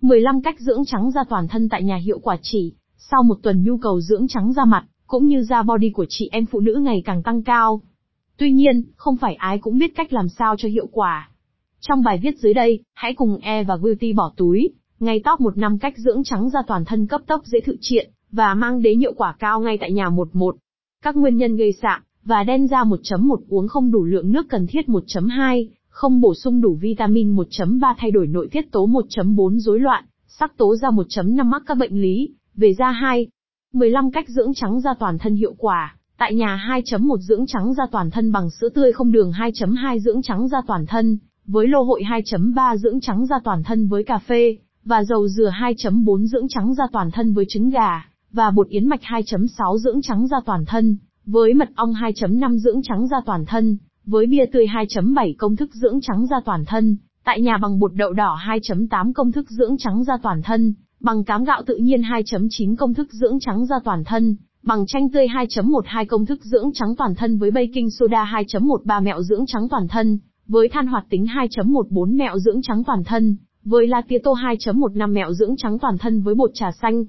15 cách dưỡng trắng da toàn thân tại nhà hiệu quả chỉ. Sau một tuần nhu cầu dưỡng trắng da mặt, cũng như da body của chị em phụ nữ ngày càng tăng cao. Tuy nhiên, không phải ai cũng biết cách làm sao cho hiệu quả. Trong bài viết dưới đây, hãy cùng E và Beauty bỏ túi, ngay top một năm cách dưỡng trắng da toàn thân cấp tốc dễ thực hiện và mang đến hiệu quả cao ngay tại nhà 11. Các nguyên nhân gây sạm và đen da 1.1 uống không đủ lượng nước cần thiết 1.2, không bổ sung đủ vitamin 1.3 thay đổi nội tiết tố 1.4 rối loạn, sắc tố da 1.5 mắc các bệnh lý, về da 2. 15 cách dưỡng trắng da toàn thân hiệu quả. Tại nhà 2.1 dưỡng trắng da toàn thân bằng sữa tươi không đường 2.2 dưỡng trắng da toàn thân, với lô hội 2.3 dưỡng trắng da toàn thân với cà phê, và dầu dừa 2.4 dưỡng trắng da toàn thân với trứng gà, và bột yến mạch 2.6 dưỡng trắng da toàn thân, với mật ong 2.5 dưỡng trắng da toàn thân, với bia tươi 2.7 công thức dưỡng trắng da toàn thân, tại nhà bằng bột đậu đỏ 2.8 công thức dưỡng trắng da toàn thân, bằng cám gạo tự nhiên 2.9 công thức dưỡng trắng da toàn thân, bằng chanh tươi 2.12 công thức dưỡng trắng toàn thân với baking soda 2.13 mẹo dưỡng trắng toàn thân, với than hoạt tính 2.14 mẹo dưỡng trắng toàn thân, với la tía tô 2.15 mẹo dưỡng trắng toàn thân với bột trà xanh,